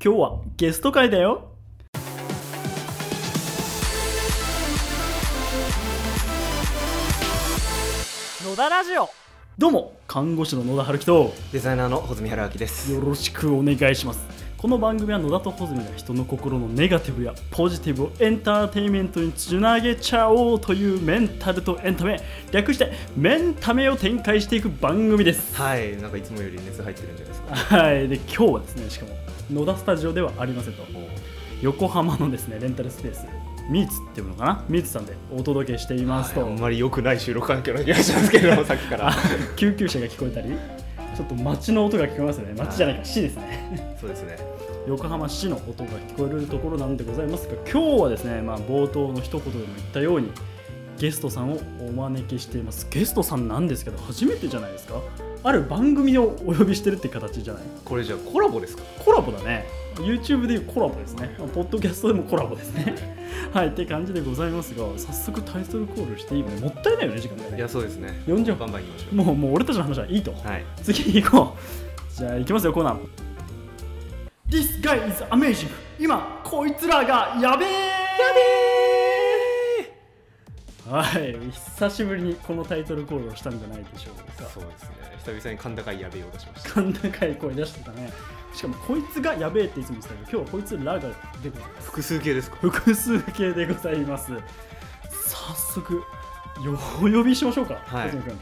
今日はゲスト会だよ。野田ラジオ。どうも看護師の野田春樹とデザイナーの穂積春明です。よろしくお願いしますこの番組は野田と穂積が人の心のネガティブやポジティブをエンターテインメントにつなげちゃおうというメンタルとエンタメ。略してメンタメを展開していく番組です。はい、なんかいつもより熱入ってるんじゃないですか。はい。で今日はですねしかも野田スタジオではありませんと。横浜のですねレンタルスペースミーツっていうのかな？ミーツさんでお届けしていますと、はいあんまり良くない収録環境な気がしますけれども、さっきから。あ。救急車が聞こえたり？ちょっと街の音が聞こえますね。街じゃないか市ですね。そうですね。横浜市の音が聞こえるところなんでございますが今日はですね、まあ、冒頭の一言でも言ったようにゲストさんをお招きしています。ゲストさんなんですけど初めてじゃないですか？ある番組をお呼びしてるって形じゃない？これじゃあコラボですか？コラボだね。YouTube でいうコラボですね。ポッドキャストでもコラボですね。はい。って感じでございますが早速タイトルコールしていいかねもったいないよね時間がね。いや、そうですね。40バンバン行きましょもうもう俺たちの話はいいと、う。はい。次行こう。じゃあ行きますよコーナー This guy is amazing 今こいつらがやべえはい久しぶりにこのタイトルコールをしたんじゃないでしょうかそうですね。久々に甲高いやべえを出しました。甲高い声出してたねしかもこいつがやべえっていつも言ってたけど今日はこいつらがでございます複数形ですか？複数形でございます早速よお呼びしましょうかはい。小泉君はい。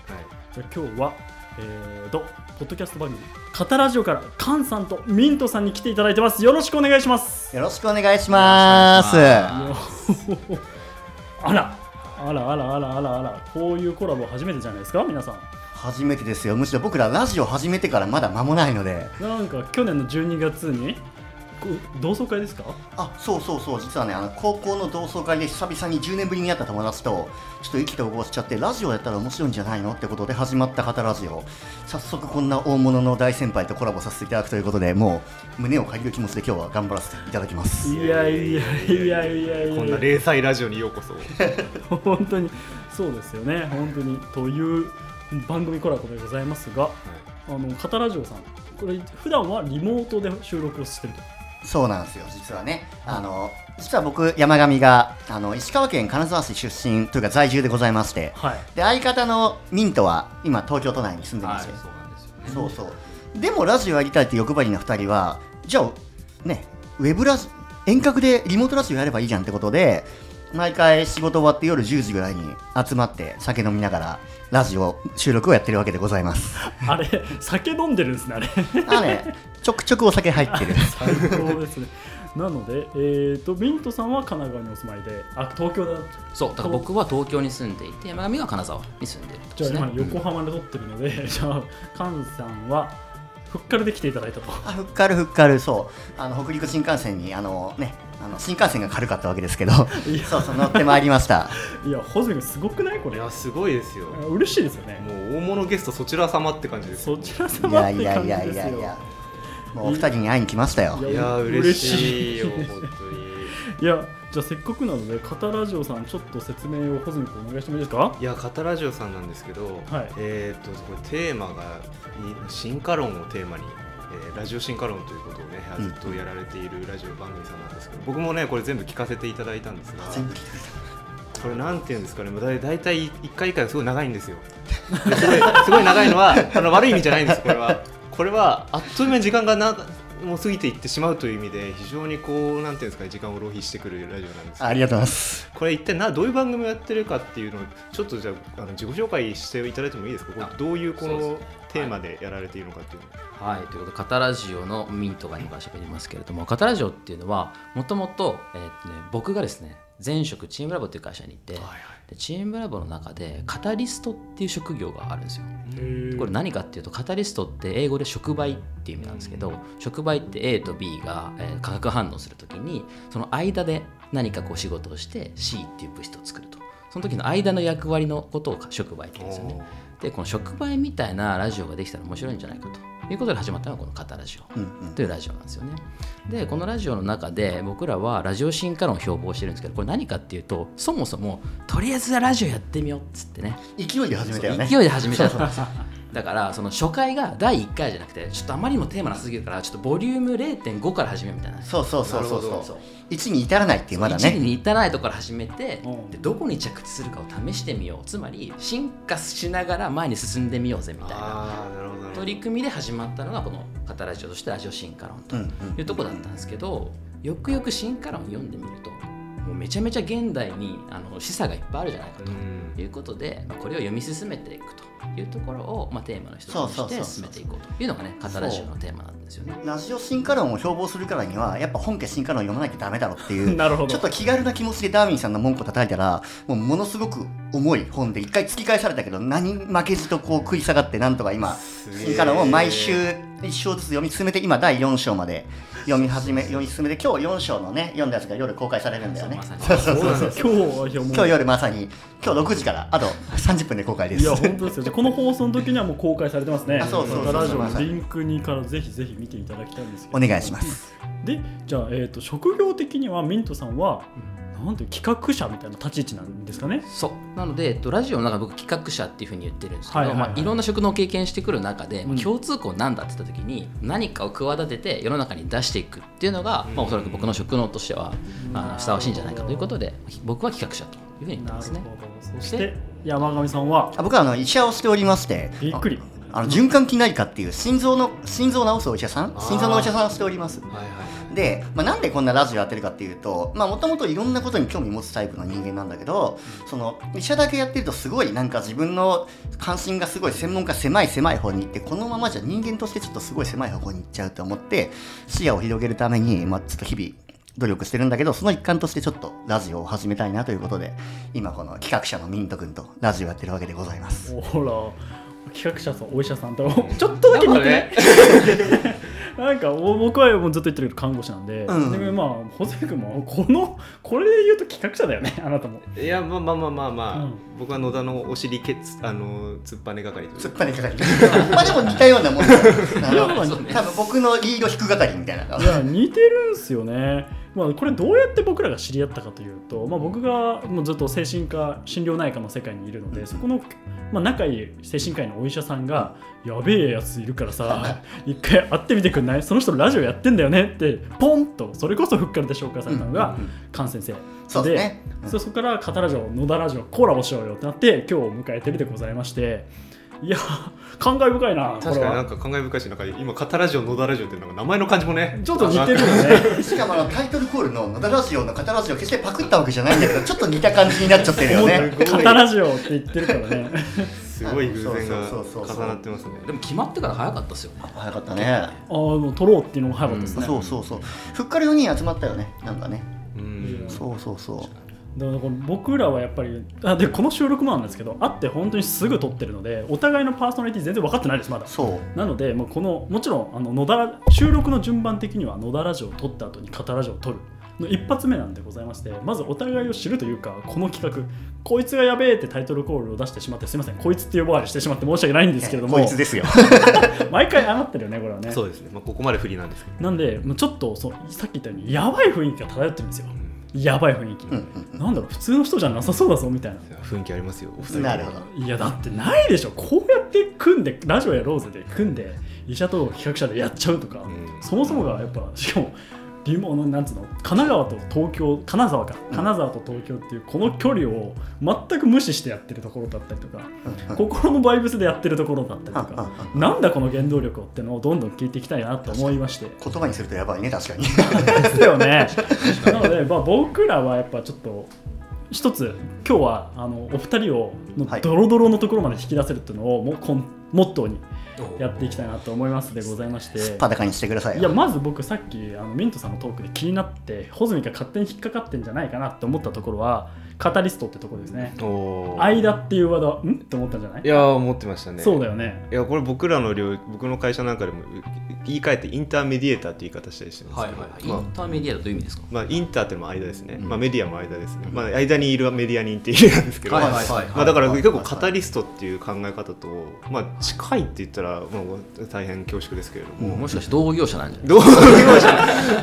じゃあ今日はえーとポッドキャスト番組「カタラジオ」からカンさんとミントさんに来ていただいてますよろしくお願いしますよろしくお願いします。よあらあらあらあらあらあらこういうコラボ初めてじゃないですか？皆さん初めてですよ。むしろ僕らラジオ始めてからまだ間もないので。なんか去年の12月に同窓会ですか？あ、そうそうそう。実はね、あの高校の同窓会で久々に10年ぶりに会った友達とちょっと意気投合しちゃってラジオやったら面白いんじゃないのってことで始まった方ラジオ。早速こんな大物の大先輩とコラボさせていただくということで、もう胸を借りる気持ちで今日は頑張らせていただきます。いやいやいやいやいやこんな零細ラジオにようこそ。本当にそうですよね本当にという番組コラボでございますがあのカタラジオさんこれ普段はリモートで収録をしてるとそうなんですよ、実はね。あの実は僕、山上があの石川県金沢市出身というか在住でございまして、はいで相方のミントは今東京都内に住んでますよ、そうなんですよね。そうそうでもラジオやりたいって欲張りな2人はじゃあねウェブラジ遠隔でリモートラジオやればいいじゃんってことで毎回仕事終わって夜10時ぐらいに集まって酒飲みながらラジオ収録をやってるわけでございます。あれ酒飲んでるんですねあれ。あねちょくちょくお酒入ってる。最高ですね。なので、えー、とミントさんは神奈川にお住まいであ東京だ。そうだから僕は東京に住んでいて山上は金沢に住んでいる。じゃあ今横浜で撮ってるので、じゃあカンさんはふっかるで来ていただいたと。あふっかるふっかるそう。あの北陸新幹線にあのねあの新幹線が軽かったわけですけどいや。そうそう乗ってまいりました。いやホズミ君すごくないこれ？いや、すごいですよ。嬉しいですよね。もう大物ゲストそちら様って感じです。そちらい様やいって感じやいやいですよやいや。もうお二人に会いに来ましたよ。いいや、嬉しいよ、本当に。いやじゃあせっかくなのでカタラジオさんちょっと説明をホズミ君お願いしてもいいですか？いや、カタラジオさんなんですけど、はい。えっ、と、これテーマが、い進化論をテーマに、えーラジオ進化論ということをね、うんずっとやられているラジオ番組さんなんですけど、僕もね、これ全部聞かせていただいたんですが、全部聞いてくれこれなんていうんですかね、もうだい大体1回1回がすごい長いんですよ。ですごい すごい長いのは、あの悪い意味じゃないんです、これは。これはあっという間に時間がなもう過ぎていってしまうという意味で、非常にこう、なんていうんですかね、時間を浪費してくるラジオなんですたありがとうございます。これ一体などういう番組をやってるかっていうのをちょっとじゃああの自己紹介していただいてもいいですか？これあどういうこのテーマでやられているのかっていうのはい。ということでカタラジオのミントが今から喋りますけれどもカタラジオっていうのはもともとね僕がですね前職チームラボっていう会社にいて、でチームラボの中でカタリストっていう職業があるんですよ。これ何かっていうとカタリストって英語で触媒っていう意味なんですけど触媒って A と B が、えー化学反応するときにその間で何かこう仕事をして C っていう物質を作ると。その時の間の役割のことを触媒って言うんですよね。でこの触媒みたいなラジオができたら面白いんじゃないかということで始まったのがこの「カタラジオ」うんうんというラジオなんですよね。でこのラジオの中で僕らはラジオ進化論を標榜してるんですけどこれ何かっていうとそもそもとりあえずラジオやってみようっつってね勢いで始めたよね勢いで始めた。だからその初回が第1回じゃなくてちょっとあまりにもテーマなさすぎるからちょっとボリューム0.5から始めるみたいな。そうそうそうそうそう。1に至らないっていうまだ1ねに至らないところから始めてうん。でどこに着地するかを試してみよう。つまり進化しながら前に進んでみようぜみたいな。取り組みで始まったのがこの「カタラジオ」としてラジオ進化論というところだったんですけどよくよく進化論読んでみるともうめちゃめちゃ現代にあの示唆がいっぱいあるじゃないかと。うんいうことで、まあ、これを読み進めていくというところを、まあ、テーマの一つとして進めていこうというのがねカタラジオのテーマなんですよね。ラジオ進化論を標榜するからにはやっぱ本家進化論読まなきゃダメだろっていう なるほどちょっと気軽な気持ちでダーウィンさんの文句を叩いたらもうものすごく重い本で一回突き返されたけど何負けじとこう食い下がってなんとか今進化論を毎週一章ずつ読み進めて今第4章まで読み始め読み進めて今日4章のね読んだやつが夜公開されるんだよね。そうまそうそう。そう今日今日夜まさに今日6時からあと30分で公開です。いや本当ですよ。でこの放送の時にはもう公開されてますね。あそうそうそうラジオのリンクにからぜひぜひ見ていただきたいんですけど。お願いします。でじゃあ、えー、と職業的にはミントさんは、なんて企画者みたいな立ち位置なんですかね。そう。なので、えっと、ラジオの中で僕企画者っていうふうに言ってるんですけど、はいはいはい。まあ、いろんな職能を経験してくる中で、うん。共通項なんだって言った時に何かを企てて世の中に出していくっていうのが、まあ、おそらく僕の職能としては、あのふさわしいんじゃないかということで僕は企画者というふうに言ますね。そして山上さんは？あ僕はあの医者をしておりまして。びっくり。あの循環器内科っていう心臓の心臓を治すお医者さん？心臓のお医者さんをしております。はいはいで、まあ、なんでこんなラジオやってるかっていうともともといろんなことに興味持つタイプの人間なんだけどその医者だけやってるとすごいなんか自分の関心がすごい専門家狭い狭い方に行ってこのままじゃ人間としてちょっとすごい狭い方向に行っちゃうと思って視野を広げるために、まあ、ちょっと日々努力してるんだけどその一環としてちょっとラジオを始めたいなということで今この企画者のミント君とラジオやってるわけでございます。ほら企画者さんお医者さんとちょっとだけ似て。ね なんかお僕はもうずっと言ってるけど看護師なんで、うん。でまあ細井君もこのこれで言うと企画者だよね あなたも。いやまあまあまあまあまあ、うん。僕は野田のお尻けつあの突っぱね係と突っぱね係。まあでも似たようなもんだ 多分僕のリード引く係みたいな。いや似てるんすよね、まあ、これどうやって僕らが知り合ったかというと、まあ、僕がもうずっと精神科心療内科の世界にいるのでそこの、まあ、仲いい精神科医のお医者さんが「やべえやついるからさ一回会ってみてくんない？その人ラジオやってんだよね」ってポンとそれこそふっかりで紹介されたのがうんうんうん菅先生。そうでそそこから「片ラジオ野田ラジオコラボしようよ」ってなって今日を迎えてるでございましていや感慨深いなこ確かになんか感慨深いしなんか今片ラジオ野田ラジオってなんか名前の感じもね ちょっと似てるよね。しかもタイトルコールの野田ラジオの片ラジオ決してパクったわけじゃないんだけどちょっと似た感じになっちゃってるよね。片ラジオって言ってるからね。すごい偶然が重なってますね。でも決まってから早かったですよ。ね。早かったね。ああもう撮ろうっていうのが早かったですね、そうそうそう。ふっかり4人集まったよねなんかね。うん。そうそうそうだからこれ僕らはやっぱりあでこの収録もなんですけど会って本当にすぐ撮ってるのでお互いのパーソナリティ全然分かってないですまだ。そう。なのでもうこのもちろんあの野田収録の順番的には野田ラジオを撮った後に片ラジオを撮る。の一発目なんでございましてまずお互いを知るというかこの企画こいつがやべえってタイトルコールを出してしまってすみませんこいつって呼ばわりしてしまって申し訳ないんですけれどもこいつですよ。毎回謝ってるよねこれはね。そうですね、まあ、ここまで不利なんですけどなんでもうちょっとそうさっき言ったようにやばい雰囲気が漂ってるんですよやばい雰囲気、うんうんなんだろう普通の人じゃなさそうだぞみたいな。雰囲気ありますよお二人。なるほど。いやだってないでしょ。こうやって組んでラジオやろうぜで組んで医者と企画者でやっちゃうとか、うん。そもそもがやっぱしかもリモなんつうの神奈川と東京金沢か。金沢と東京っていうこの距離を全く無視してやってるところだったりとか、心のバイブスでやってるところだったりとか、なんだこの原動力をってのをどんどん聞いていきたいなと思いまして。言葉にするとやばいね確かに。ですよね。なので、まあ、僕らはやっぱちょっと一つ今日はあのお二人をのはい。ドロドロのところまで引き出せるっていうのをもうコンモットーにやっていきたいなと思いますでございまして。裸にしてくださいよいやまず僕さっきあのミントさんのトークで気になって穂積が勝手に引っかかってんじゃないかなって思ったところはカタリストってところですね。間っていうワードはん？って思ったんじゃない？いやー思ってましたね。そうだよね。いやこれ僕らの領僕の会社なんかでも言い換えてインターメディエーターって言い方したりしてるんですけど、はいはいはい。イまあンターメディアとどういう意味ですか？まあ、インターっていうのも間ですね、うん。まあ、メディアも間ですね、まあ、間にいるメディア人っていう意味なんですけど、はいはいはいまあ、だからはい結構カタリストっていう考え方と、まあ、近いって言ったら、まあ、大変恐縮ですけれども、もしかして同業者なんじゃないどういう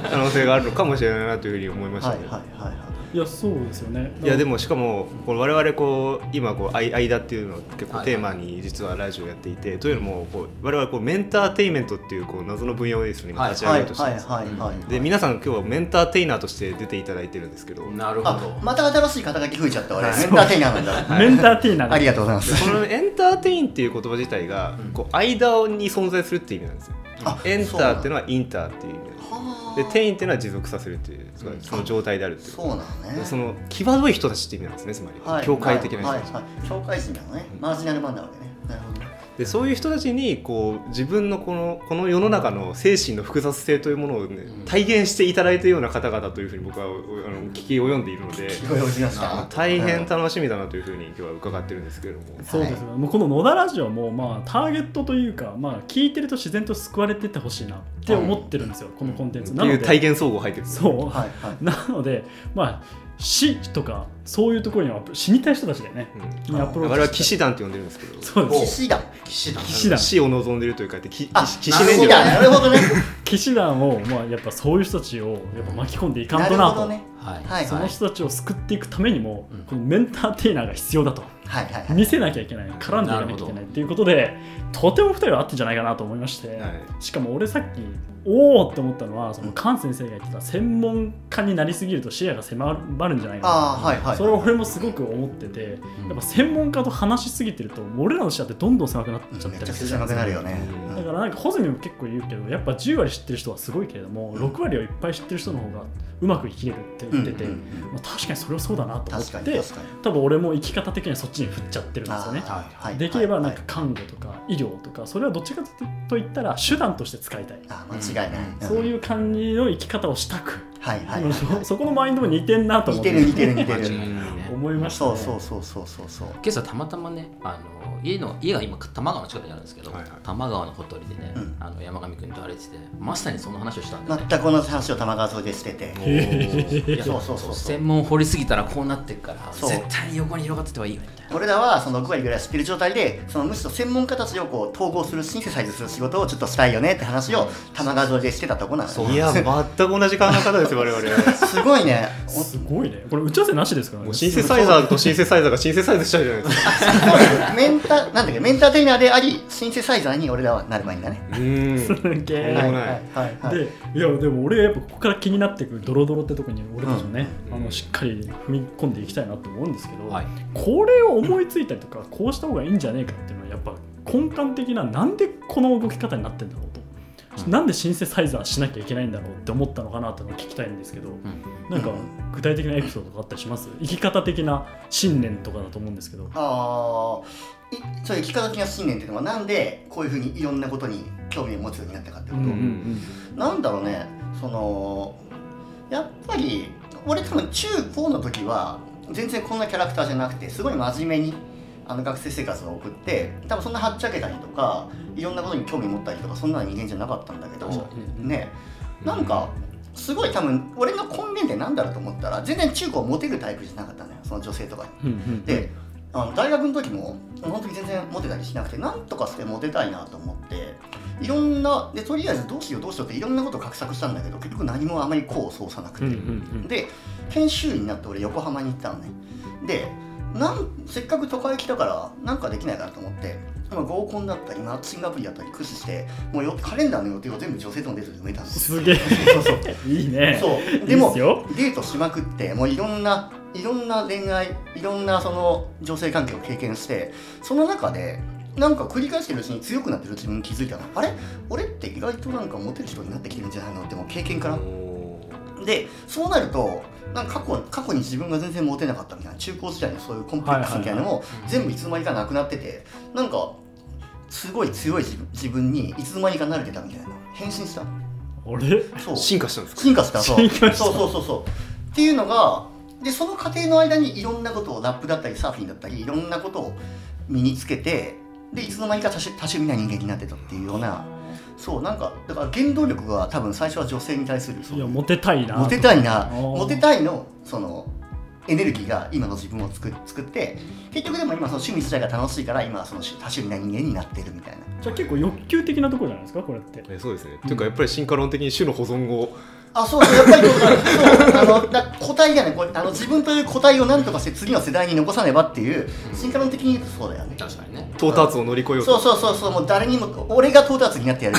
可能性があるのかもしれないなというふうに思いましたね。はいはいはいはいいやそうですよね。いやでもしかもこれ我々こう今こう間間っていうのを結構テーマに実はラジオやっていてというのもこう我々こうメンターテインメントっていうこう謎の分野をですね今立ち上げようとして。はいますはいはいで皆さん今日はメンターテイナーとして出ていただいてるんですけど。あなるほど。また新しい肩書き増えちゃった俺メンターテイナーなんだ。メンターテイナーありがとうございます。このエンターテインっていう言葉自体がこう間に存在するっていう意味なんですよ。あエンターっていうのはインターっていう意味はでテインっていうのは持続させるっていうその状態であるっていう。そうなのねその際どい人たちって意味なんですねつまり、はい。教会的な人たち、はいはい教会人なのね。マージナルマンなわけね。なるほどねでそういう人たちにこう自分のこのこの世の中の精神の複雑性というものを、ね、体現していただいたような方々というふうに僕はおあの聞き及んでいるので大変楽しみだなというふうに今日は伺ってるんですけれども。そうですよ、もうこの野田ラジオもまあターゲットというか、まあ、聞いてると自然と救われてってほしいなって思ってるんですよ、このコンテンツ。っていうなので体現総合入ってるそう、はいはい。なので、まあ、死とかそういうところには死にたい人たちでね、うん。にアプローチ我々は騎士団って呼んでるんですけど。そうです。騎士団。騎士団。騎士団。死を望んでるというかって騎士年なるほど齢なるほどね。騎士団を、まあ、やっぱそういう人たちをやっぱ巻き込んでいかんなと。なとるほどね。はい。はい。その人たちを救っていくためにも、うん。このメンターテイナーが必要だと。はいはいはい。見せなきゃいけない。絡んでいかなきゃいけないっていうことでとても2人は合ってんじゃないかなと思いまして、はい。しかも俺さっきおおって思ったのはその菅先生が言ってた専門家になりすぎると視野が狭まるんじゃないかな。ああはいはい。それを俺もすごく思ってて、やっぱ専門家と話しすぎてると俺らの視野ってどんどん狭くなっちゃったりするじゃねうんだか。らなんか穂積も結構言うけどやっぱ10割知ってる人はすごいけれども6割をいっぱい知ってる人の方がうまく生きれるって言ってて、まあ、確かにそれはそうだなと思って多分俺も生き方的にはそっちに振っちゃってるんですよね。あーはいできればなんはい。か看護とか医療とかそれはどっちかといったら手段として使いたい、あ間違いない。そういう感じの生き方をしたく、はいはいはいそそこのマインドも似てんなと思って。似てる似てる似てる。思いましたね。そうそうそうそうそうそう。今朝たまたまねあの家の家が今多摩川の近くにあるんですけど、はいはい。多摩川のほとりでね、うん。あの山上君と歩いててまさにその話をしたんだよね、全く同じ話を玉川沿いでしてて。いやそうそうそうそう。専門掘りすぎたらこうなってっから絶対に横に広がっててはいいよみたいな俺らはその6割ぐらい知ってる状態でそのむしろ専門家たちをこう統合するシンセサイズする仕事をちょっとしたいよねって話を玉川沿いでしてたとこなのよ。いや全く同じ考え方ですよ我々。すごいね。すごいね。これ打ち合わせなしですからね。シンセサイザーとシンセサイザーがシンセサイズしちゃうじゃないですか。メンタなんだっけメンターテイナーでありシンセサイザーに俺らはなる前にだね。うーん。すげえ。はいはいはいはいでいやでも俺はやっぱここから気になってくるドロドロってとこに俺たちもね、うん。あのしっかり踏み込んでいきたいなと思うんですけど、はい。これを思いついたりとかこうした方がいいんじゃねえかっていうのはやっぱ根幹的ななんでこの動き方になってんだろうと、うん。なんでシンセサイザーしなきゃいけないんだろうって思ったのかなっていうのを聞きたいんですけど、なんか具体的なエピソードがあったりします？生き方的な信念とかだと思うんですけど。あそういう生き方的な信念っていうのはなんでこういうふうにいろんなことに興味を持つようになったかってこと、うんうん。なんだろうねそのやっぱり俺多分中高の時は全然こんなキャラクターじゃなくてすごい真面目にあの学生生活を送って多分そんなはっちゃけたりとかいろんなことに興味持ったりとかそんな人間じゃなかったんだけどうんね。なんかすごい多分俺の根源って何だろうと思ったら全然中高モテるタイプじゃなかったのよその女性とかに。であの大学の時も本当に全然モテたりしなくてなんとかしてモテたいなと思いろんなでとりあえずどうしようどうしようっていろんなことを画策したんだけど結局何もあまり功を奏さなくて、うんうんうんで研修医になって俺横浜に行ったのね。でなんせっかく都会来たからなんかできないかなと思って今合コンだったりマッチングアプリだったり駆使してもうよカレンダーの予定を全部女性とのデートで埋めたんですよ。すげえ。そうそういいね。そう。でもデートしまくってもういろんないろんな恋愛いろんなその女性関係を経験してその中でなんか繰り返してるうちに強くなってる自分に気づいたの。あれ？俺って意外となんかモテる人になってきてるんじゃないの？ってもう経験から。でそうなるとなんか過去過去に自分が全然モテなかったみたいな中高時代のそういうコンプレックスみたいなのも全部いつの間にかなくなっててなんかすごい強い自分にいつの間にか慣れてたみたいな。変身した？俺そう。進化したんですか？進化した。そう。進化したそうそうそうそう。っていうのがでその過程の間にいろんなことをラップだったりサーフィンだったりいろんなことを身につけてでいつの間にか多種多趣味な人間になってたっていうようなそうなんかだから原動力が多分最初は女性に対するそういやモテたいな。モテたいなモテたいのそのエネルギーが今の自分を作作って結局でも今その趣味自体が楽しいから今はその多趣味な人間になってるみたいな。じゃあ結構欲求的なところじゃないですかこれって。えそうですね、というかやっぱり進化論的に種の保存をあそうそうやっぱりそうそうあのだ個体がねこうあの自分という個体を何とかして次の世代に残さねばっていう進化論的に言うとそうだよね。確かにね。到達を乗り越えようと。そうそうそうそうもう誰にも俺が到達になってやる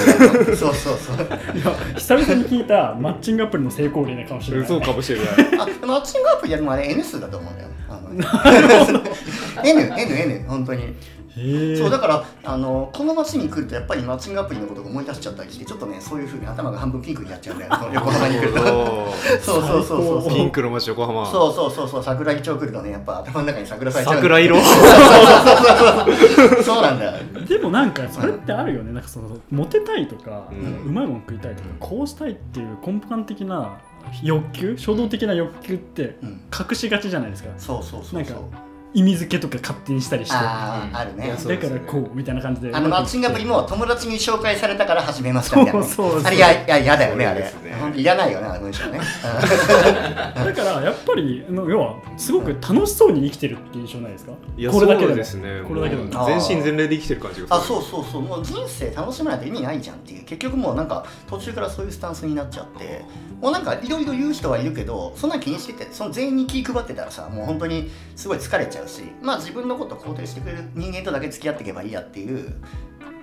そうそうそう。いや久々に聞いたマッチングアプリの成功例かもしれない。そうかもしれない。あマッチングアプリやるのはあれ N 数だと思うんだよ。あの N N N 本当にそうだからあのこの街に来るとやっぱりマッチングアプリのことが思い出しちゃったりしてちょっとねそういうふうに頭が半分ピンクになっちゃうんだよ。横浜に来ると。そうそうそうそうそう。ピンクの街横浜。そうそうそうそう桜木町来るとねやっぱ頭の中に桜咲いちゃう桜色。そうなんだよ。でもなんかそれってあるよね。なんかそのモテたいとか、ううんまいもの食いたいとかこうしたいっていう根幹的な欲求衝動的な欲求ってうん。隠しがちじゃないですか。そうそうそうそう。なんか意味付けとか勝手にしたりして。あああるね。だからこうみたいな感じで。あのマッチングアプリも友達に紹介されたから始めましたみたいなね、そうそうそう。あれやいや嫌だよねあれ。いらないよねあの文章ね。だからやっぱり要はすごく楽しそうに生きてるって印象ないですか？いやこれだけでも。そうですね。これだけで全身全霊で生きてる感じがあそうそうそう。もう人生楽しまないと意味ないじゃんっていう。結局もうなんか途中からそういうスタンスになっちゃって。もうなんかいろいろ言う人はいるけどそんな気にしててその全員に気配ってたらさもう本当にすごい疲れちゃうしまあ自分のことを肯定してくれる人間とだけ付き合っていけばいいやっていう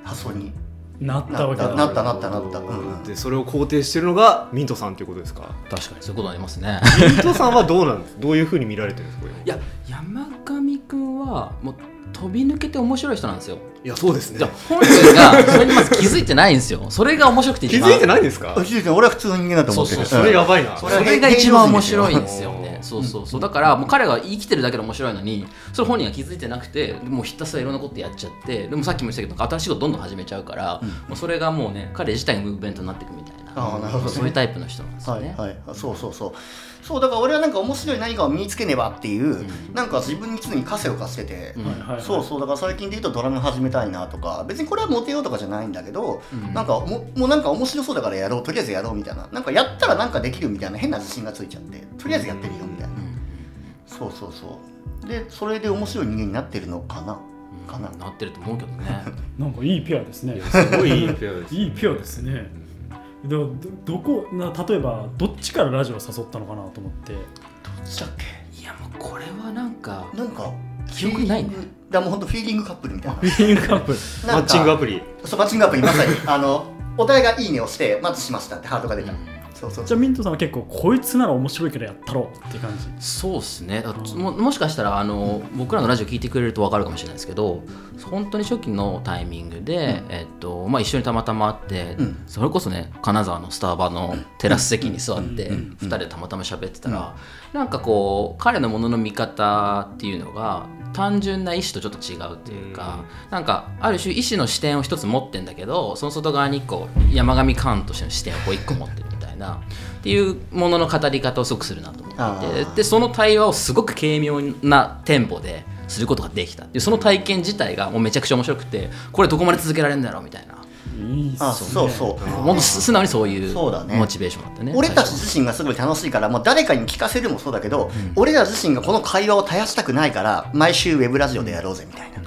発想になったわけだ。なったなったなった。うんうん。でそれを肯定してるのがミントさんということですか？確かにそういうことありますね。ミントさんはどうなんです？どういうふうに見られてるんですか？これいや山上くんはもう飛び抜けて面白い人なんですよ。いやそうですじゃあ本人がそれにまず気づいてないんですよ。それが面白くて気一番。づいてないんですか？あ気づいてない。俺は普通の人間だと思ってる。そうそうそれやばいな。そそれが一番面白いんですよ。うんね。そうそうそう。だからもう彼が生きてるだけで面白いのに、それ本人が気づいてなくて、もうひたすらいろんなことやっちゃって、でもさっきも言ったけど、新しいことどんどん始めちゃうから、もうそれがもうね、彼自体がムーブメントになっていくみたいな、あーなるほどね。そういうタイプの人なんですよね。はいはい、そうそうそう。そうだから俺はなんか面白い何かを身につけねばっていう、なんか自分に常に枷を課してて、うん。はいはいはい。そうそうだから最近で言うとドラム始めたいなとか別にこれはモテようとかじゃないんだけど、なんかももうなんか面白そうだからやろうとりあえずやろうみたいな。なんかやったらなんかできるみたいな変な自信がついちゃってとりあえずやってみようみたいな、そうそうそう。でそれで面白い人間になってるのかな、かな。なってると思うけどね。なんかいいペアですね。すごいいいペアですいいペアですねでもどどこな例えばどっちからラジオを誘ったのかなと思って。どっちだっいやもうこれはなんか、けなんか記憶ないね。フィーリングだもうほんとフィーリングカップルみたいな。フィーリングカップル。マッチングアプリ。そうマッチングアプリまさにあのお互いがいいねをしてマッチしましたってハートが出た、そうそうじゃあミントさんは結構こいつなら面白いからやったろうって感じ。そうですね。あももしかしたらあの、僕らのラジオ聞いてくれると分かるかもしれないですけど本当に初期のタイミングで、えっとまあ、一緒にたまたま会って、うん。それこそね金沢のスターバのテラス席に座って、2人でたまたま喋ってたら、なんかこう彼のものの見方っていうのが単純な意思とちょっと違うっていうか、なんかある種意思の視点を一つ持ってんだけどその外側にこう山上寛としての視点をこう一個持ってるなっていうものの語り方をすごくするなと思って。でその対話をすごく軽妙なテンポですることができた。っていうその体験自体がもうめちゃくちゃ面白くてこれどこまで続けられるんだろうみたいな。いいあそうそう。もっと素直にそういうそうだね。モチベーションだったね。俺たち自身がすごい楽しいからもう誰かに聞かせるもそうだけど、俺ら自身がこの会話を絶やしたくないから毎週ウェブラジオでやろうぜみたいな、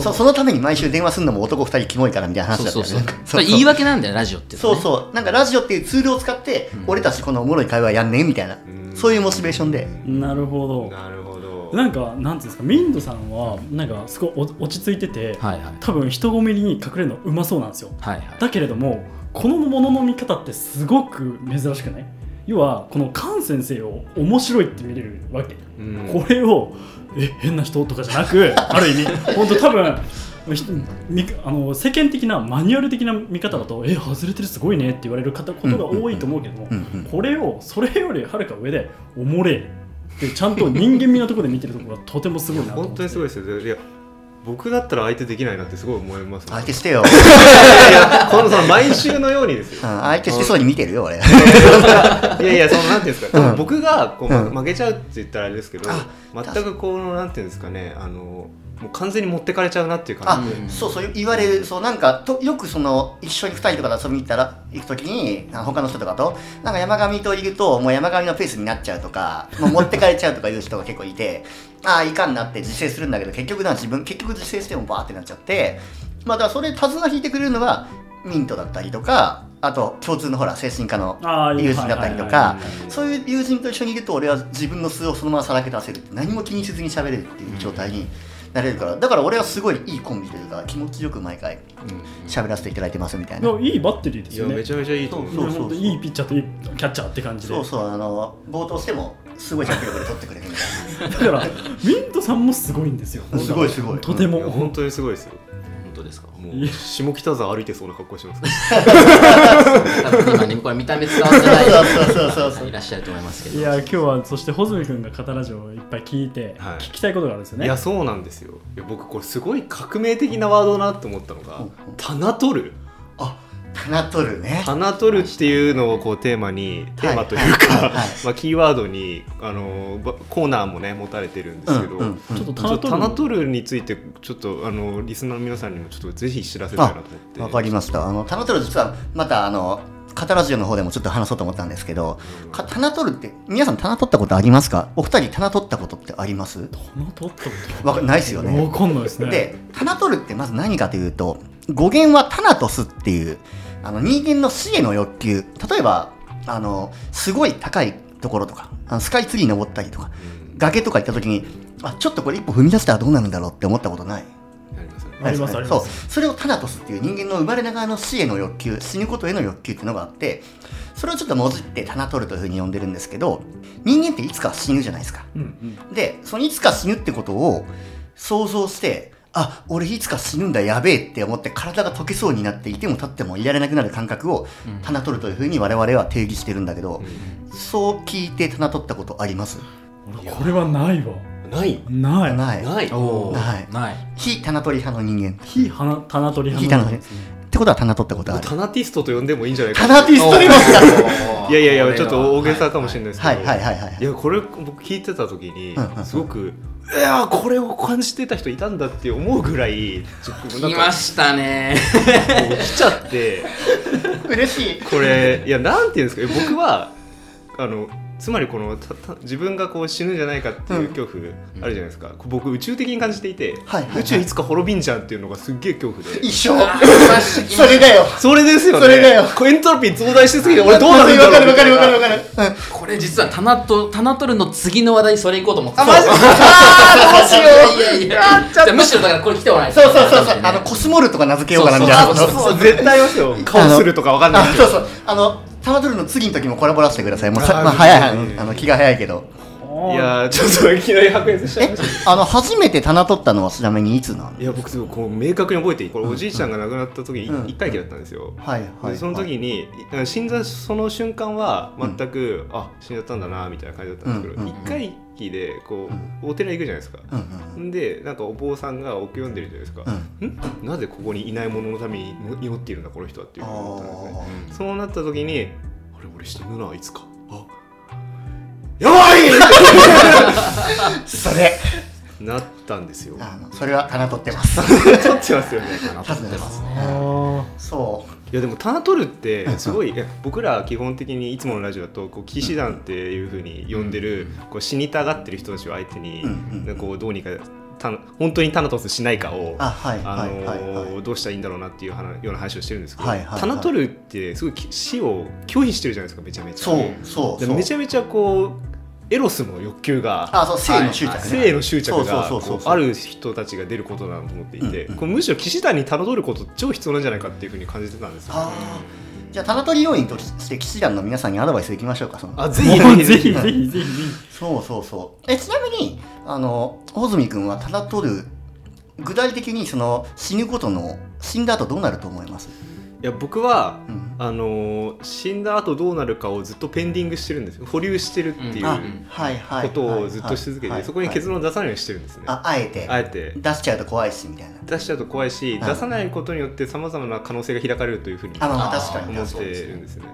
そそのために毎週電話するのも男2人キモいからみたいな話だったそうそうそう。よ ねそれ言い訳なんだよラジオっていうのそうそう。なんかラジオっていうツールを使って、俺たちこのおもろい会話やんねみたいな、そういうモチベーションで、なるほど。なるほど。なんかなんていうんですかミントさんはなんかすごいお落ち着いてて、はいはい。多分人混みに隠れるのうまそうなんですよ。はいはい。だけれどもこのものの見方ってすごく珍しくない？要はこのカン先生を面白いって見れるわけ、うん。これをえ変な人とかじゃなくある意味。本当多分ひみあの世間的なマニュアル的な見方だとえ外れてるすごいねって言われる方ことが多いと思うけども、これをそれよりはるか上でおもれってちゃんと人間味なところで見てるところがとてもすごいなと思って。本当にすごいですよ。いや僕だったら相手できないなってすごい思います相手してよ、いやこのその毎週のようにですよ。うん、相手してそうに見てるよ俺。いやいやそのなんていうんですか、多分僕がこう、うん。負けちゃうって言ったらあれですけど、あ全くこのなんていうんですかねあのもう完全に持ってかれちゃうなっていう感あじ。で、うんそうそう言われるそうなんかとよくその一緒に2人とかで遊びに行ったら行く時にあ他の人とかとなんか山上といるともう山上のペースになっちゃうとかもう持ってかれちゃうとかいう人が結構いてああいかんなって自制するんだけど結局な自分結局自制してもバーってなっちゃってまあだからそれ手綱引いてくれるのがミントだったりとかあと共通のほら精神科の友人だったりとはいかそういう友人と一緒にいると俺は自分の素をそのままさらけ出せる何も気にせずに喋れるっていう状態になれるから。だから俺はすごいいいコンビというか気持ちよく毎回喋らせていただいてますみたいな。いやいいバッテリーですよね。めちゃめちゃいいと思う。そうそうそう。本当いいピッチャーといいキャッチャーって感じで。そうそう。あの冒頭してもすごい着力で取ってくれるみたいだからウィントさんもすごいんですよ。すごいすごい。とても。いや本当にすごいですよもいうや下北沢歩いてそうな格好してます多分今ねこれ見た目伝わってない。いらっしゃると思いますけど。いや今日はそして穂積君が語ラジオをいっぱい聞いて、はい。聞きたいことがあるんですよね。いやそうなんですよ。いや僕これすごい革命的なワードだなって思ったのがうん「棚取る」あ、棚取るね。棚取るっていうのをこうテーマにテーマというか、はい。はい。はい。まあ、キーワードにあのばコーナーもね持たれてるんですけど、うんうんうん。ちょっとちょっと棚取る棚取るについてちょっとあのリスナーの皆さんにもちょっとぜひ知らせたいなと思って。わかりました。あの棚取る実はまたあのカタラジオの方でもちょっと話そうと思ったんですけど、か棚取るって皆さん棚取ったことありますか？お二人棚取ったことってあります？棚取ったこと？わかないですよね。わかんないですね。で、棚取るってまず何かというと、語源はタナトスっていうあの人間の死への欲求。例えばあのすごい高いところとか、あのスカイツリー登ったりとか、崖とか行った時に、あちょっとこれ一歩踏み出したらどうなるんだろうって思ったことない？ありますね。ありますあります。そう。それをタナトスっていう人間の生まれながらの死への欲求死ぬことへの欲求っていうのがあってそれをちょっともじってタナトルというふうに呼んでるんですけど人間っていつか死ぬじゃないですか。うんうん。でそのいつか死ぬってことを想像してあ俺いつか死ぬんだやべえって思って体が溶けそうになっていても立ってもいられなくなる感覚をタナトルというふうに我々は定義してるんだけど、そう聞いてタナ取ったことあります？俺これはないわ。ない？ない。ない。ない。ない。ない。非タナ取り派の人間。非花棚取り非派のタナ取りってことはタナ取ったことある。タナティストと呼んでもいいんじゃないか。タナティストにもいやいやいやちょっと大げさかもしれないですけど、はいはいはいはい。いやこれ僕聞いてた時にすごくいやこれを感じてた人いたんだって思うぐらいちょっとなんか来ましたね。もう来ちゃって。嬉しい。これいやなんていうんですか。僕はあのつまりこのたた自分がこう死ぬんじゃないかっていう恐怖あるじゃないですか、僕宇宙的に感じていて、はいはいはい。宇宙いつか滅びんじゃんっていうのがすっげえ恐怖で。一緒 それだよ。それですよね。それだよ。エントロピー増大しすぎて俺どうなるんだろうわかるわかるわかるわかるうん。これ実はタナトタナトルの次の話題それ行こうと思ってあマジか。あどうしよう。いやいやいやじゃあむしろだからこれ来てもらえ。そうそうそうそう。あのコスモルとか名付けようかなみたいな。そうそうそう。そう絶対よ。顔するとかわかんないけど。あそうそう。あのタマトルの次の時もコラボらせてください。もうさまあ早いあの気が早いけどいやーちょっといきなり白熱しちゃいえました。あの初めて棚取ったのはちなみにいつなのいや僕すごいこう明確に覚えていい。これおじいちゃんが亡くなった時一回忌だったんですよ、はいはいでその時に死んだその瞬間は全く、あ死んじゃったんだなみたいな感じだったんですけど、うん一回忌でこう、お寺行くじゃないですか、でなんかお坊さんがお経読んでるじゃないですか、ん。なぜここにいない者のために祈っているんだこの人はっていうふうに思ったんですね。あそうなった時にあれ俺死ぬないつか。あやばい！ーそれ。なったんですよ。あのそれは棚取ってます。取ってますよね。多分ますあそいやでも棚取るってすごい僕ら基本的にいつものラジオだとこう騎士団っていうふうに呼んでるこう死にたがってる人たちを相手にうんうんこうどうにかた本当にタナトスしないかをどうしたらいいんだろうなっていう話ような話をしてるんですけど、はいはいはい。タナ取るってすごいき死を拒否してるじゃないですかめちゃめちゃ。そうそうめちゃめちゃこうエロスの欲求があそう性の執着ね。性の執着がある人たちが出ることだと思っていて、うんうん。むしろ騎士団にたどること超必要なんじゃないかっていうふうに感じてたんですよ。あー。じゃあ棚取り要員として騎士団の皆さんにアドバイスいきましょうかその。あぜーもうぜひぜひぜひぜひ。そうそうそう。えちなみにあの穂積君は棚取る具体的にその死ぬことの死んだ後どうなると思います？いや僕は、うん。あのー死んだ後どうなるかをずっとペンディングしてるんですよ。保留してるっていうあことをずっとし続けてそこに結論を出さないようにしてるんですね。ああえて。あえて。出しちゃうと怖いしみたいな。出しちゃうと怖いし、ん。出さないことによってさまざまな可能性が開かれるというふうに思ってるんですね。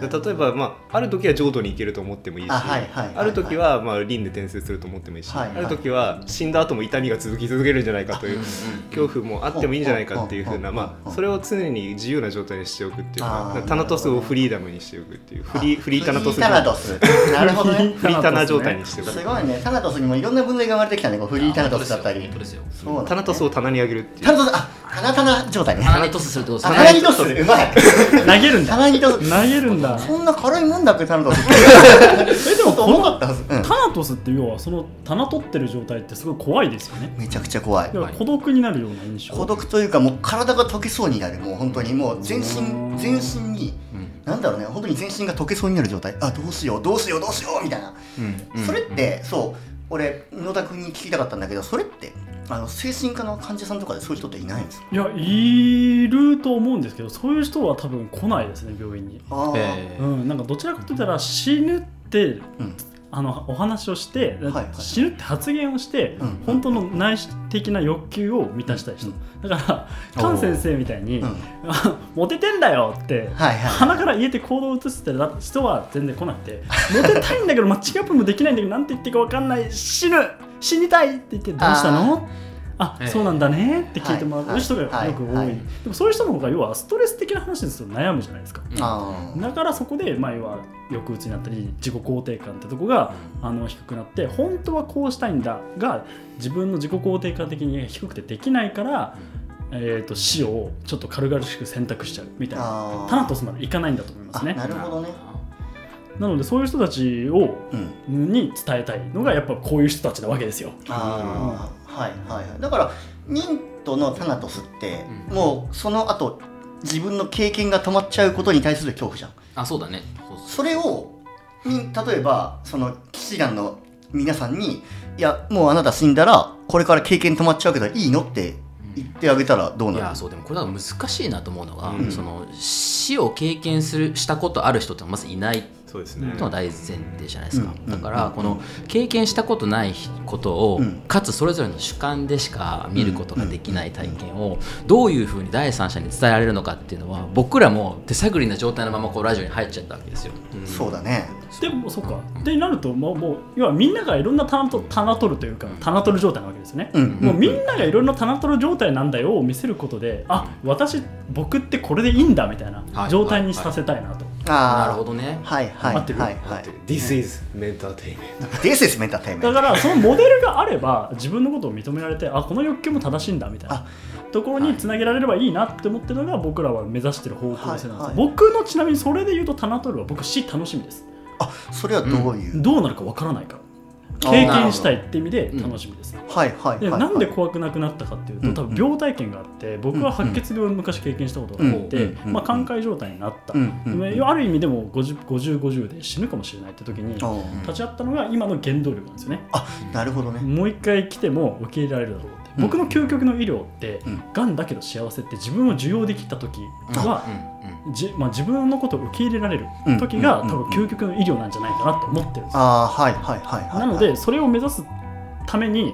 で例えば、まあ、ある時は浄土に行けると思ってもいいしある時は、まあ、輪廻転生すると思ってもいいし、はいはい。ある時は死んだ後も痛みが続き続けるんじゃないかという恐怖もあってもいいんじゃないかっていうふうな、まあ、それを常に自由な状態にしておくっていうかタナトスをフリーダムにしておくっていうフリーフリータナトスタナトス。なるほどね。フリータナ状態にしておく。すごいね。タナトスにもいろんな分類が生まれてきたね。こうフリータナトスだったり。そうタナトスを棚に上げるっていう。タナトスあ鼻棚状態ね。鼻にトスするってことですね。鼻にトスする。うまい。投げるんだ鼻にトス。投げるんだ。そんな軽いもんだっけタナトス。ってえでもこ重かのったはず、うん。タナトスって要はその棚取ってる状態ってすごい怖いですよね。めちゃくちゃ怖い。孤独になるような印象。孤独というかもう体が溶けそうになる。もう本当にもう全身うん。全身に、なんだろうね。本当に全身が溶けそうになる状態。あどうしようどうしようどうしようみたいな、うん。それってそう俺野田君に聞きたかったんだけどそれってあの精神科の患者さんとかでそういう人っていないんですか？いやいると思うんですけどそういう人は多分来ないですね病院に。あー。えうんなんかどちらかといったら死ぬってうんあのお話をして、はいはい死ぬって発言をして、うん。本当の内的な欲求を満たしたい人、だから菅先生みたいに、うん。あモテてんだよって、はいはい鼻から言えて行動を移してる人は全然来なくてモテたいんだけどマッチアップもできないんだけどなんて言っていいか分かんない。死ぬ。死にたいって言ってどうしたの？あええ。そうなんだね。って聞いてもらう。人がよく多い、でもそういう人の方が要はストレス的な話ですと悩むじゃないですか、だからそこで、まあ、要は抑うつになったり自己肯定感ってとこが、あの低くなって本当はこうしたいんだが自分の自己肯定感的に低くてできないから、えー、と死をちょっと軽々しく選択しちゃう。みたいな。タナトスまでいかないんだと思いますあねなるほどね。なのでそういう人たちをうん。に伝えたいのがやっぱこういう人たちなわけですよ。ああ、はいはいはい。だからミントのタナトスって、うん。もうその後自分の経験が止まっちゃうことに対する恐怖じゃん。あそうだね。それをみ例えばその騎士団の皆さんにいやもうあなた死んだらこれから経験止まっちゃうけどいいのって言ってあげたらどうなる？いやそうでもこれだから難しいなと思うのが、うん。その死を経験するしたことある人ってまずいないそうですね。のが大前提じゃないですか、うんだからこの経験したことないことを、うん。かつそれぞれの主観でしか見ることができない体験をどういうふうに第三者に伝えられるのかっていうのは僕らも手探りな状態のままこうラジオに入っちゃったわけですよ。そうだね。でもそうか。でなるともうもう要はみんながいろんな棚と棚取るというか棚取る状態なわけですよね、うんもうみんながいろんな棚取る状態なんだよを見せることであ私僕ってこれでいいんだみたいはない状態にさせたいなと、ああなるほどね。はいはい合ってるはいはい。This is メンターテイメント This is メンターテイメントだからそのモデルがあれば自分のことを認められてあこの欲求も正しいんだみたいな。あ。ところにつなげられればいいなって思ってるのが僕らは目指してる方向性なんですよ、はいはい。僕のちなみにそれで言うとタナトルは僕死楽しみです。あそれはどういう、どうなるかわからないから経験したいって意味で楽しみです、はいはいでなんで怖くなくなったかっていうと、うん多分病体験があって僕は白血病を昔経験したことがあって、まあ、寛解状態になった、うんうんである意味でも 50- 5050で死ぬかもしれないって時に立ち会ったのが今の原動力なんですよね。あなるほどね。もう一回来ても受け入れられるだろう僕の究極の医療って、うん。がんだけど幸せって自分を受容できた時は、うんじまあ、自分のことを受け入れられる時が、多分究極の医療なんじゃないかなと思ってるんですよ。ああはいはいはいはい。なのでそれを目指すために、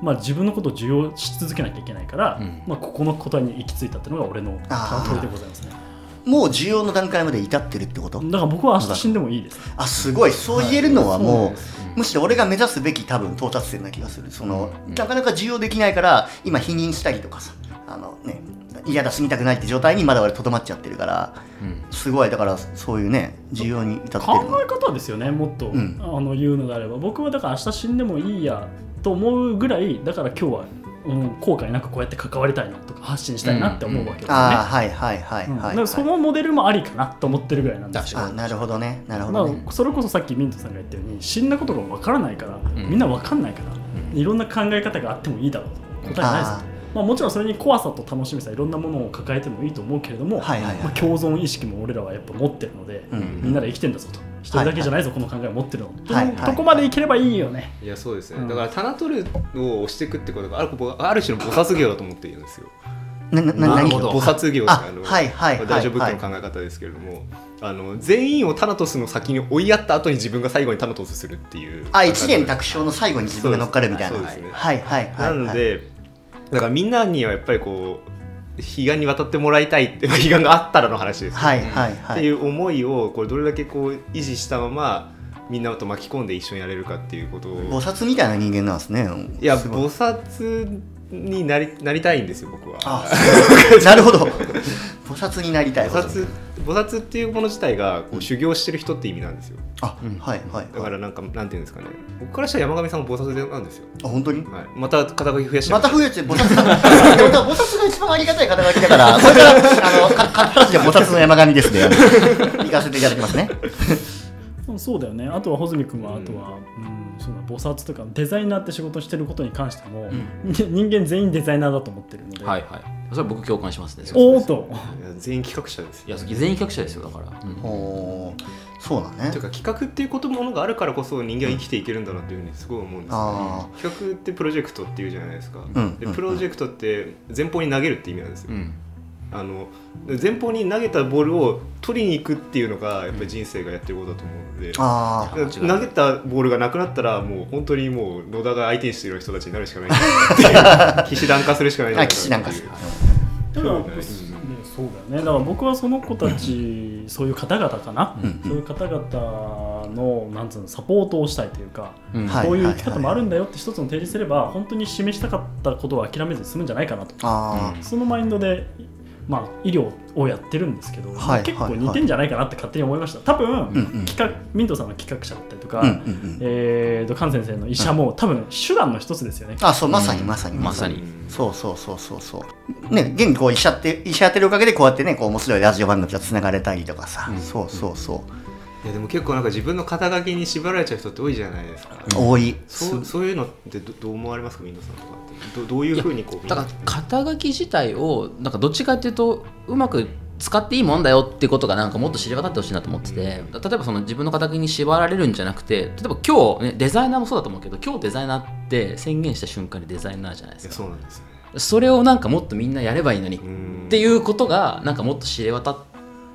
まあ、自分のことを受容し続けなきゃいけないから、うん。まあ、ここの答えに行き着いたっていうのが俺のあー。でございますねもう需要の段階まで至ってるってこと？だから僕は明日死んでもいいです。あすごい。そう言えるのはもう、はいむしろ俺が目指すべき多分到達点な気がする。その、うん。なかなか需要できないから今否認したりとかさあのね嫌だ死にたくないって状態にまだ俺とどまっちゃってるからうん。すごい。だからそういうね需要に至ってる考のえ方ですよねもっと、うん。あの言うのであれば。僕はだから明日死んでもいいやと思うぐらいだから今日は、うん、後悔なくこうやって関わりたいなとか発信したいなって思うわけですよね、ああはいはいはいそのモデルもありかなと思ってるぐらいなんですよ。あなるほどね。なるほまどね、あ、それこそさっきミントさんが言ったように死んだことがわからないから、ん。みんなわかんないから、ん。いろんな考え方があってもいいだろうと答えないです。まあ、もちろんそれに怖さと楽しみさいろんなものを抱えてもいいと思うけれども、はいはいはい。まあ、共存意識も俺らはやっぱ持ってるので、うん。みんなで生きてんだぞと一人だけじゃないぞ、この考えを持ってるの、は。いはい。ととこまでいければいいよね、いやそうですね、うん。だからタナトルを押していくってことがあるある種の菩薩業だと思っているんですよ。なななるほど。菩薩業ってああのはいはいはい。大乗仏教の考え方ですけれども、あの全員をタナトスの先に追いやった後に自分が最後にタナトスするっていう。あ一年卓勝の最後に自分が乗っかるみたいな。そうですね。はいはいはいはい。なので、だからみんなにはやっぱりこう彼岸に渡ってもらいたいって彼岸があったらの話ですけどはいはいはいっていう思いをこれどれだけこう維持したままみんなと巻き込んで一緒にやれるかっていうことを菩薩みたいな人間なんですねいや菩薩になりなりたいんですよ僕は。あなるほど菩菩薩になりたい。菩薩菩薩っていうもの自体がこう修行してる人って意味なんですよ。あ、はいはい。だからなんかなんていうんですかね。僕からしたら山上さんも菩薩なんですよ、あ本当に？はい、また肩書き増やしてまた。増えて菩薩。菩薩が一番ありがたい肩書きだから これからあのかか形で菩薩の山上ですね行かせていただきますねうんそうだよねあとは穂積君はあとは、うんそうだ菩薩とかデザイナーって仕事してることに関しても、人間全員デザイナーだと思ってるので、はいはいそれは僕共感しますね。おーっと全員企画者ですよいや全員企画者ですよだから、うん。おー。そうだね。というか企画っていうことものがあるからこそ人間は生きていけるんだなっていうふうにすごい思うんですよ、あ企画ってプロジェクトっていうじゃないですか、うんうんでプロジェクトって前方に投げるって意味なんですよ、うんあの前方に投げたボールを取りに行くっていうのがやっぱり人生がやってることだと思うので、ああ間違いない。投げたボールがなくなったらもう本当にもう野田が相手にしている人たちになるしかない。っていう騎士団化するしかないんじゃあない騎士なんかする。だから、うそうだよね。だから僕はその子たちそういう方々かな、うんそういう方々のなんつうのサポートをしたいというか、うん。はいこうい。う生き方もあるんだよって一つの提示すれば本当に示したかったことを諦めずに済むんじゃないかなと。あそのマインドで、まあ、医療をやってるんですけど、はい結構似てんじゃないかなって勝手に思いました。多分、うんうん企画ミントさんの企画者だったりとか、あうんうんうん。えーと菅先生の医者も、多分手段の一つですよね。あそうまさにまさに。まさに。そうそうそうそうそう。ね現にこう医者って医者やってるおかげでこうやってねこう面白いラジオ番組とつながれたりとかさ、そうそうそう、いやでも結構なんか自分の肩書きに縛られちゃう人って多いじゃないですか、多い。そうそういうのってどどう思われますかみんなさんとかどどういうふうにこうだから肩書き自体をなんかどっちかっていうとうまく使っていいもんだよってことがなんかもっと知れ渡ってほしいなと思ってて例えばその自分の肩書きに縛られるんじゃなくて例えば今日、ね、デザイナーもそうだと思うけど今日デザイナーって宣言した瞬間にデザイナーじゃないですかそうなんですよね。それをなんかもっとみんなやればいいのにっうんていうことがなんかもっと知れ渡っ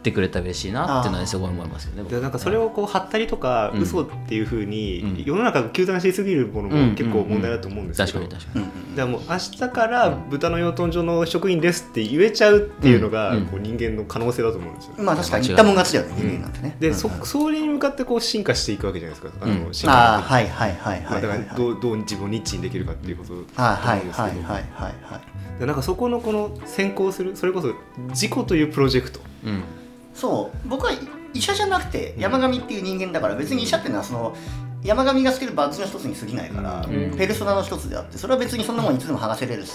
てくれたら嬉しいなっていうのはねすごい思いますよねなんかそれをこう貼ったりとか、うん。嘘っていうふうに、うん世の中が糾弾しすぎるものも結構問題だと思うんですけど、確かに確かに。うんうんだからもう明日から豚の養豚場の職員ですって言えちゃうっていうのが、うん。こう人間の可能性だと思うんですよ。まあ確かに言ったもん勝ちだよね人間なんてね、で、うん。そそれに向かってこう進化していくわけじゃないですか。あのうん。進化ああはいはいはいまあ、はい。だからはいはいどうどう自分をニッチにできるかっていうことだとあはい思うんですけど、はいはいはいはいでなんかそこのこの先行するそれこそ自己というプロジェクト。うん。そう。僕は医者じゃなくて山上っていう人間だから別に医者っていうのはその山上がつけるバッジの一つに過ぎないから、うん。ペルソナの一つであってそれは別にそんなもんいつでも剥がせれるし、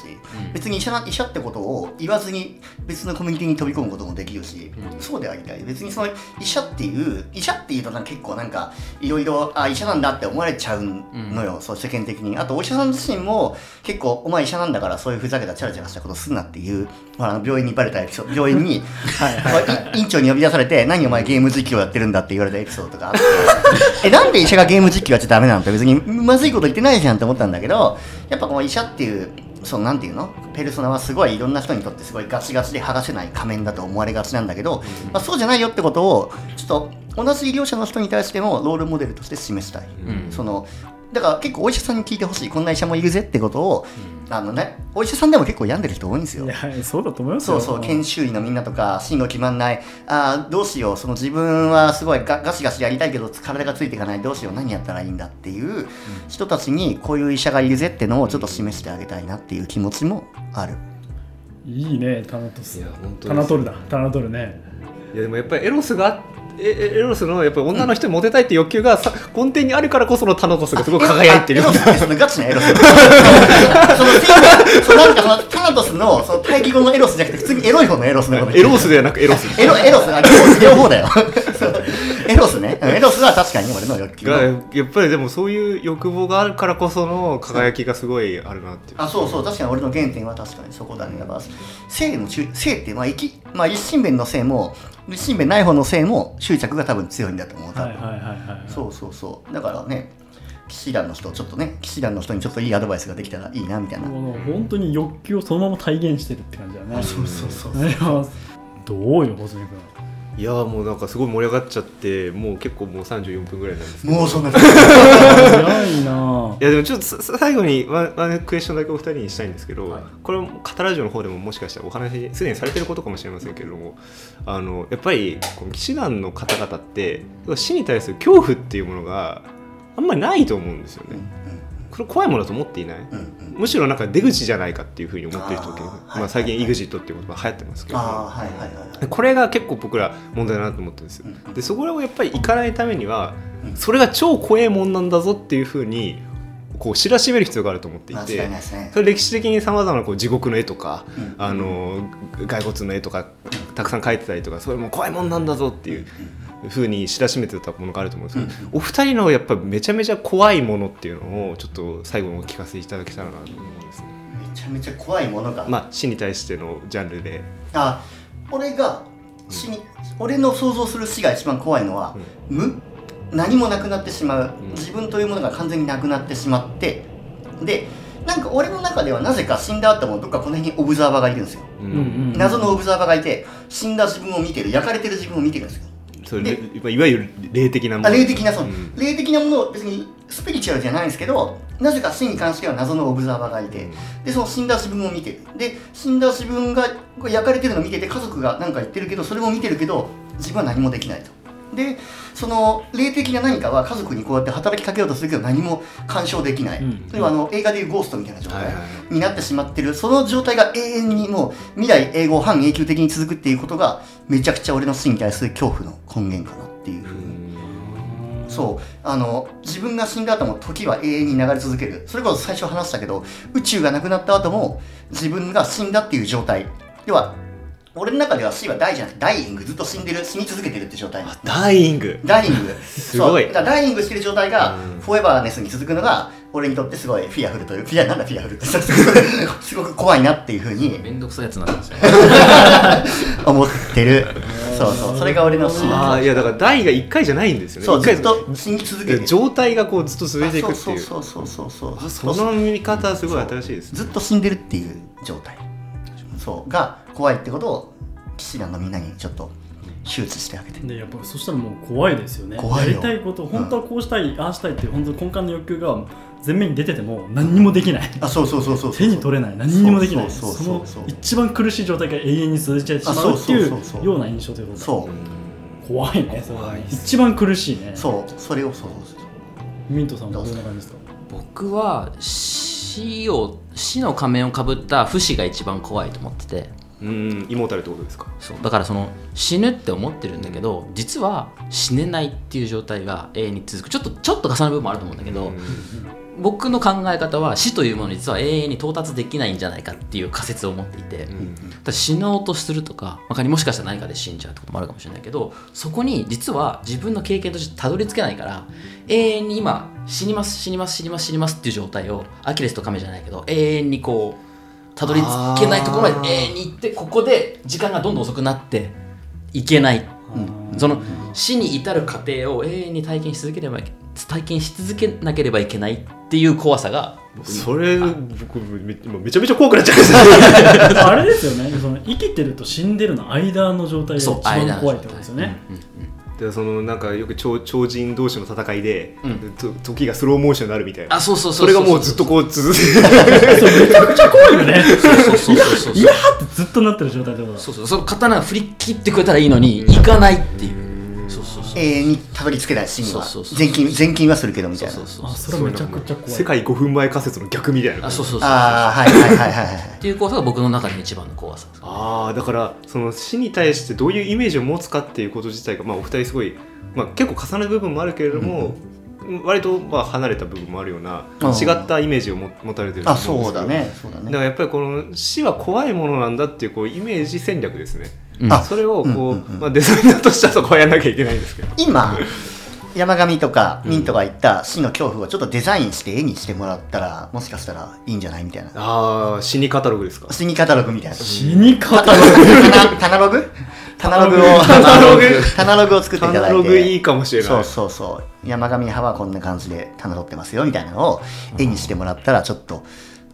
うん。別に医者な医者ってことを言わずに別のコミュニティに飛び込むこともできるし、うん。そうでありたい。別にその医者っていう医者っていうとなんか結構なんかいろいろあ医者なんだって思われちゃうのよ、そう世間的に。あとお医者さん自身も結構お前医者なんだからそういうふざけたチャラチャラしたことすんなっていうほらあの病院にバレたエピソード病院に はいはいはい。い院長に呼び出されて何お前ゲーム実況やってるんだって言われたエピソードとかあって えなんで医者がゲーム実況やっちゃダメなの。って別にまずいこと言ってないじゃんって思ったんだけどやっぱこの医者っていうそのなんていうの？ペルソナはすごいいろんな人にとってすごいガチガチで剥がせない仮面だと思われがちなんだけど、まあ、そうじゃないよってことをちょっと同じ医療者の人に対してもロールモデルとして示したい、うん。そのだから結構お医者さんに聞いてほしいこんな医者もいるぜってことを、あのねお医者さんでも結構病んでる人多いんですよ。いやそうだと思いますよ。そうそう研修医のみんなとか進路決まんない。あーどうしよう。その自分はすごいガガシガシやりたいけど体がついていかない。どうしよう。何やったらいいんだっていう人たちにこういう医者がいるぜってのをちょっと示してあげたいなっていう気持ちもある。いいねタナトス。いや本当タナトルだ。タナトルね。いやでもやっぱりエロスがあええエロスのやっぱり女の人にモテたいって欲求がさ根底にあるからこそのタナトスがすごく輝いてる。エロス。ってそのガチなエロスそのそのなんかそのタナトスのその対義語のエロスじゃなくて普通にエロい方のエロスのエロスではなくエロスエロエロスあ両方両方だよエロスねエロスは確かに俺の欲求がやっぱりでもそういう欲望があるからこその輝きがすごいあるなっていうあそうそう確かに俺の原点は確かにそこだねだから性の性ってまあ生きまあ一心弁の性も一心弁ない方の性も執着が多分強いんだと思う多分、はいはいはい。はいそうそうそう。だからね騎士団の人ちょっとね騎士団の人にちょっといいアドバイスができたらいいなみたいな、もう本当に欲求をそのまま体現してるって感じだね。そうそうそういやどうよ細見君いやーもうなんかすごい盛り上がっちゃってもう結構もう34分ぐらいなんですけど。もうそんな 早いな。いやでもちょっと最後にワンワンクエスチョンだけお二人にしたいんですけど、はい。これもカタラジオの方でももしかしたらお話すでにされてることかもしれませんけれどもあのやっぱりこの騎士団の方々って死に対する恐怖っていうものがあんまりないと思うんですよね。これ怖いものだと思っていない、うんうん。むしろなんか出口じゃないかっていうふうに思ってる人結構あまあ、最近 EXIT っていう言葉流行ってますけど、これが結構僕ら問題だなと思ってるんですよ。うんでそこをやっぱり行かないためにはうん。それが超怖えもんなんだぞっていうふうにこう知らしめる必要があると思っていて。それ歴史的にさまざまなこう地獄の絵とか、うん。あの骸骨の絵とかたくさん描いてたりとかそれも怖いもんなんだぞっていうふうに知らしめてたものがあると思うんですけど、お二人のやっぱめちゃめちゃ怖いものっていうのをちょっと最後にお聞かせいただけたらなと思うんですね。めちゃめちゃ怖いものが、まあ死に対してのジャンルで、あ俺が死に、俺の想像する死が一番怖いのは、無？何もなくなってしまう、ん。自分というものが完全になくなってしまって。でなんか俺の中ではなぜか死んだ後もどっかこの辺にオブザーバーがいるんですよ、ううんうん。謎のオブザーバーがいて死んだ自分を見てる焼かれてる自分を見てるんですよそれいわゆる霊的なもあの霊的なそう、ん。霊的なものを別にスピリチュアルじゃないんですけどなぜか死に関しては謎のオブザーバーがいて、でその死んだ自分を見てる。で死んだ自分が焼かれてるのを見てて家族が何か言ってるけどそれも見てるけど自分は何もできないとでその霊的な何かは家族にこうやって働きかけようとするけど何も干渉できない、うん。それはあの映画でいうゴーストみたいな状態になってしまってる。その状態が永遠にもう未来永劫半永久的に続くっていうことがめちゃくちゃ俺の死に対する恐怖の根源かなっていうふうに。そう。あの自分が死んだ後も時は永遠に流れ続ける。それこそ最初話したけど宇宙がなくなった後も自分が死んだっていう状態。要は俺の中では死は大じゃなくてダイイングずっと死んでる死に続けてるって状態。ダイイング。ダイイング。すごい。ダイイングしてる状態がうん。フォーエバーネスに続くのが俺にとってすごいフィアフルという。フィアなんだフィアフル。ってすごくすごく怖いなっていうふうに。めんどくさいやつなんですよ。思ってる。そうそう。それが俺の死ああいやだからダイが1回じゃないんですよね。一回そうずっと死に続けてる。状態がこうずっと続いていくっていう。そうそうそうそうそう。あその見方はすごい新しいですね。ずっと死んでるっていう状態。そう。が怖いってことを騎士団のみんなにちょっと周知してあげて。でやっぱそしたらもう怖いですよね。怖いよ。やりたいこと本当はこうしたい、ああしたいっていう本当根幹の欲求が前面に出てても何にもできない。あそうそうそうそう手に取れない。何にもできない。そうそのそうそうそう。一番苦しい状態が永遠に続いちゃってしまうっていうそうそうそう。うような印象ということだそう。怖いね。怖いね。一番苦しいね。そう。それをそうそうミントさんはどんな感じですか？僕は死を死の仮面をかぶった不死が一番怖いと思っててうんイモータルってことですか？そうだからその死ぬって思ってるんだけど実は死ねないっていう状態が永遠に続く。ちょっとちょっと重なる部分もあると思うんだけど、僕の考え方は死というものに実は永遠に到達できないんじゃないかっていう仮説を持っていて、うん。だ死のうとするとか他にもしかしたら何かで死んじゃうってこともあるかもしれないけどそこに実は自分の経験としてたどり着けないから永遠に今死にます死にます死にます死にますっていう状態をアキレスとカメじゃないけど永遠にこうたどり着けないところまで永遠に行ってここで時間がどんどん遅くなっていけない。その死に至る過程を永遠に体験し続ければいけ体験し続けなければいけないっていう怖さがそれ僕め今めちゃめちゃ怖くなっちゃいましたね。あれですよね。その生きてると死んでるの間の状態が一番怖いってことですよね。うんうんでそのなんかよく超超人同士の戦いで、うん。と時がスローモーションになるみたいな。あそうそうそそう。れがもうずっとこう続いてそうめちゃくちゃ怖いよね。そうそうそうそういやーってずっとなってる状態ってことだそうそう。その刀振り切ってくれたらいいのにいかないっていうそうそうそう永遠にたどり着けない死にはそうそうそう全金全金はするけどみたいな。そうそうあそれめちゃくちゃ怖い。世界5分前仮説の逆みたいなあそうそうそうああはいはいはいはいはい。っていう怖さが僕の中での一番の怖さあーだからその死に対してどういうイメージを持つかっていうこと自体が、まあ、お二人すごい、まあ、結構重なる部分もあるけれども、割とまあ離れた部分もあるようなうん違ったイメージを持持たれてるとあ思うんですけど。そうだね。そうだね。だからやっぱりこの死は怖いものなんだっていうこうイメージ戦略ですね、うんあそれをこう、うんうんうん。まあ、デザイナーとしてはそこはやらなきゃいけないんですけど。今山上とかミントが言った死の恐怖をちょっとデザインして絵にしてもらったらもしかしたらいいんじゃないみたいな。ああ死にカタログですか？死にカタログみたいな。死に方カタログ？タナログ？タナログをタナログ？タナログを作っていただいて。タナログいいかもしれない。そうそうそう。山上派はこんな感じで棚取ってますよみたいなのを絵にしてもらったらちょっと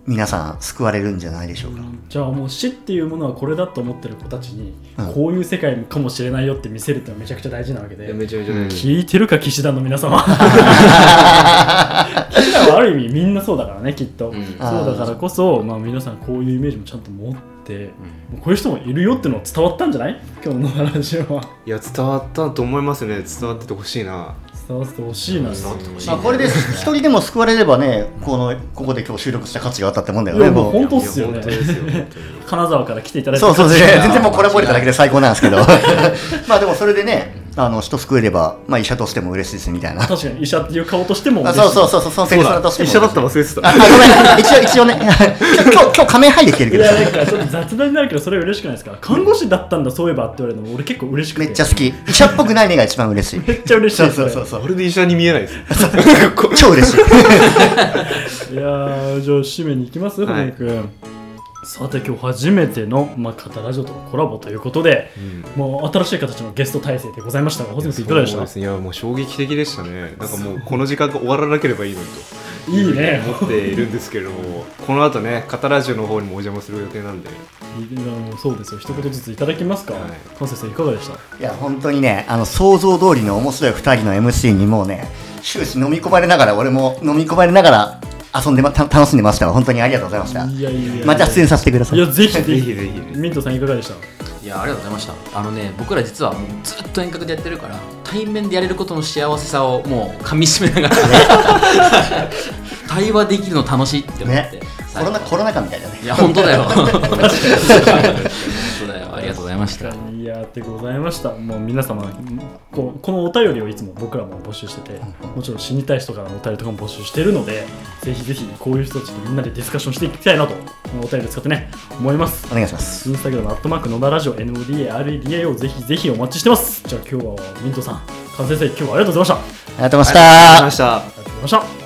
皆さん救われるんじゃないでしょうか、じゃあもう死っていうものはこれだと思ってる子たちにうん。こういう世界かもしれないよって見せるってのはめちゃくちゃ大事なわけで。めちゃめちゃね、聞いてるか騎士団の皆様。騎士団はある意味みんなそうだからねきっと、うん。そうだからこそ、まあ、皆さんこういうイメージもちゃんと持って、こういう人もいるよっていうのは伝わったんじゃない？今日の話は。いや伝わったと思いますね。伝わっててほしいな伝わってほしいな。まあ、これで 一人でも救われればねこのここで今日収録した価値があったってもんだよねもう本当っすよね。金沢から来ていただいて そうそう全然もうこれ覚えただけで最高なんですけど。まあでもそれでねあの人救えれば、まあ、医者としても嬉しいですみたいな。確かに。医者っていう顔としてもあそうそうそうそうそのペルソナとしても一緒だ。ったの忘れてた。あごめん。一応一応ね。今日今日仮面入ってきてるけど。いやなんかちょっと雑談になるけどそれは嬉しくないですか？看護師だったんだそういえばって言われるのも俺結構嬉しくて。めっちゃ好き。医者っぽくないねが一番嬉しい。めっちゃ嬉しいそうですそうそうそうまるで医者に見えないです。超嬉しい。いやーじゃあ締めに行きます？はい。堀君、さて今日初めての、まあ、カタラジオとのコラボということで、もう新しい形のゲスト体制でございましたが、ホズミさんいかがでした？そうですね。いやもう衝撃的でしたね。なんかもうこの時間が終わらなければいいのにといいね。思っているんですけれどもこの後ねカタラジオの方にもお邪魔する予定なんで。あのそうですよ。一言ずついただけますか、はい。関西さんいかがでした？いや本当にねあの想像通りの面白い2人の MC にもうね終始飲み込まれながら俺も飲み込まれながら遊んでまた楽しんでました。本当にありがとうございました。いやいやいや。また出演させてください。いやぜひぜひ。ぜひぜひ。ミントさんいかがでした？いやありがとうございました。あのね僕ら実はもうずっと遠隔でやってるから対面でやれることの幸せさをもう噛みしめながら対話できるの楽しいって思って、ね。コロナコロナ禍みたいだね。いや本当だよ ました。いやーでございました。もう皆様こうこのお便りをいつも僕らも募集しててもちろん死にたい人からのお便りとかも募集してるのでぜひぜひこういう人たちとみんなでディスカッションしていきたいなとお便り使ってね思います。お願いします。インスタグラムアットマーク野田ラジオ NODAREDA をぜひぜひお待ちしてます。じゃあ今日はミントさん完成生今日はありがとうございました。ありがとうございました。ありがとうございました。ありがとうございました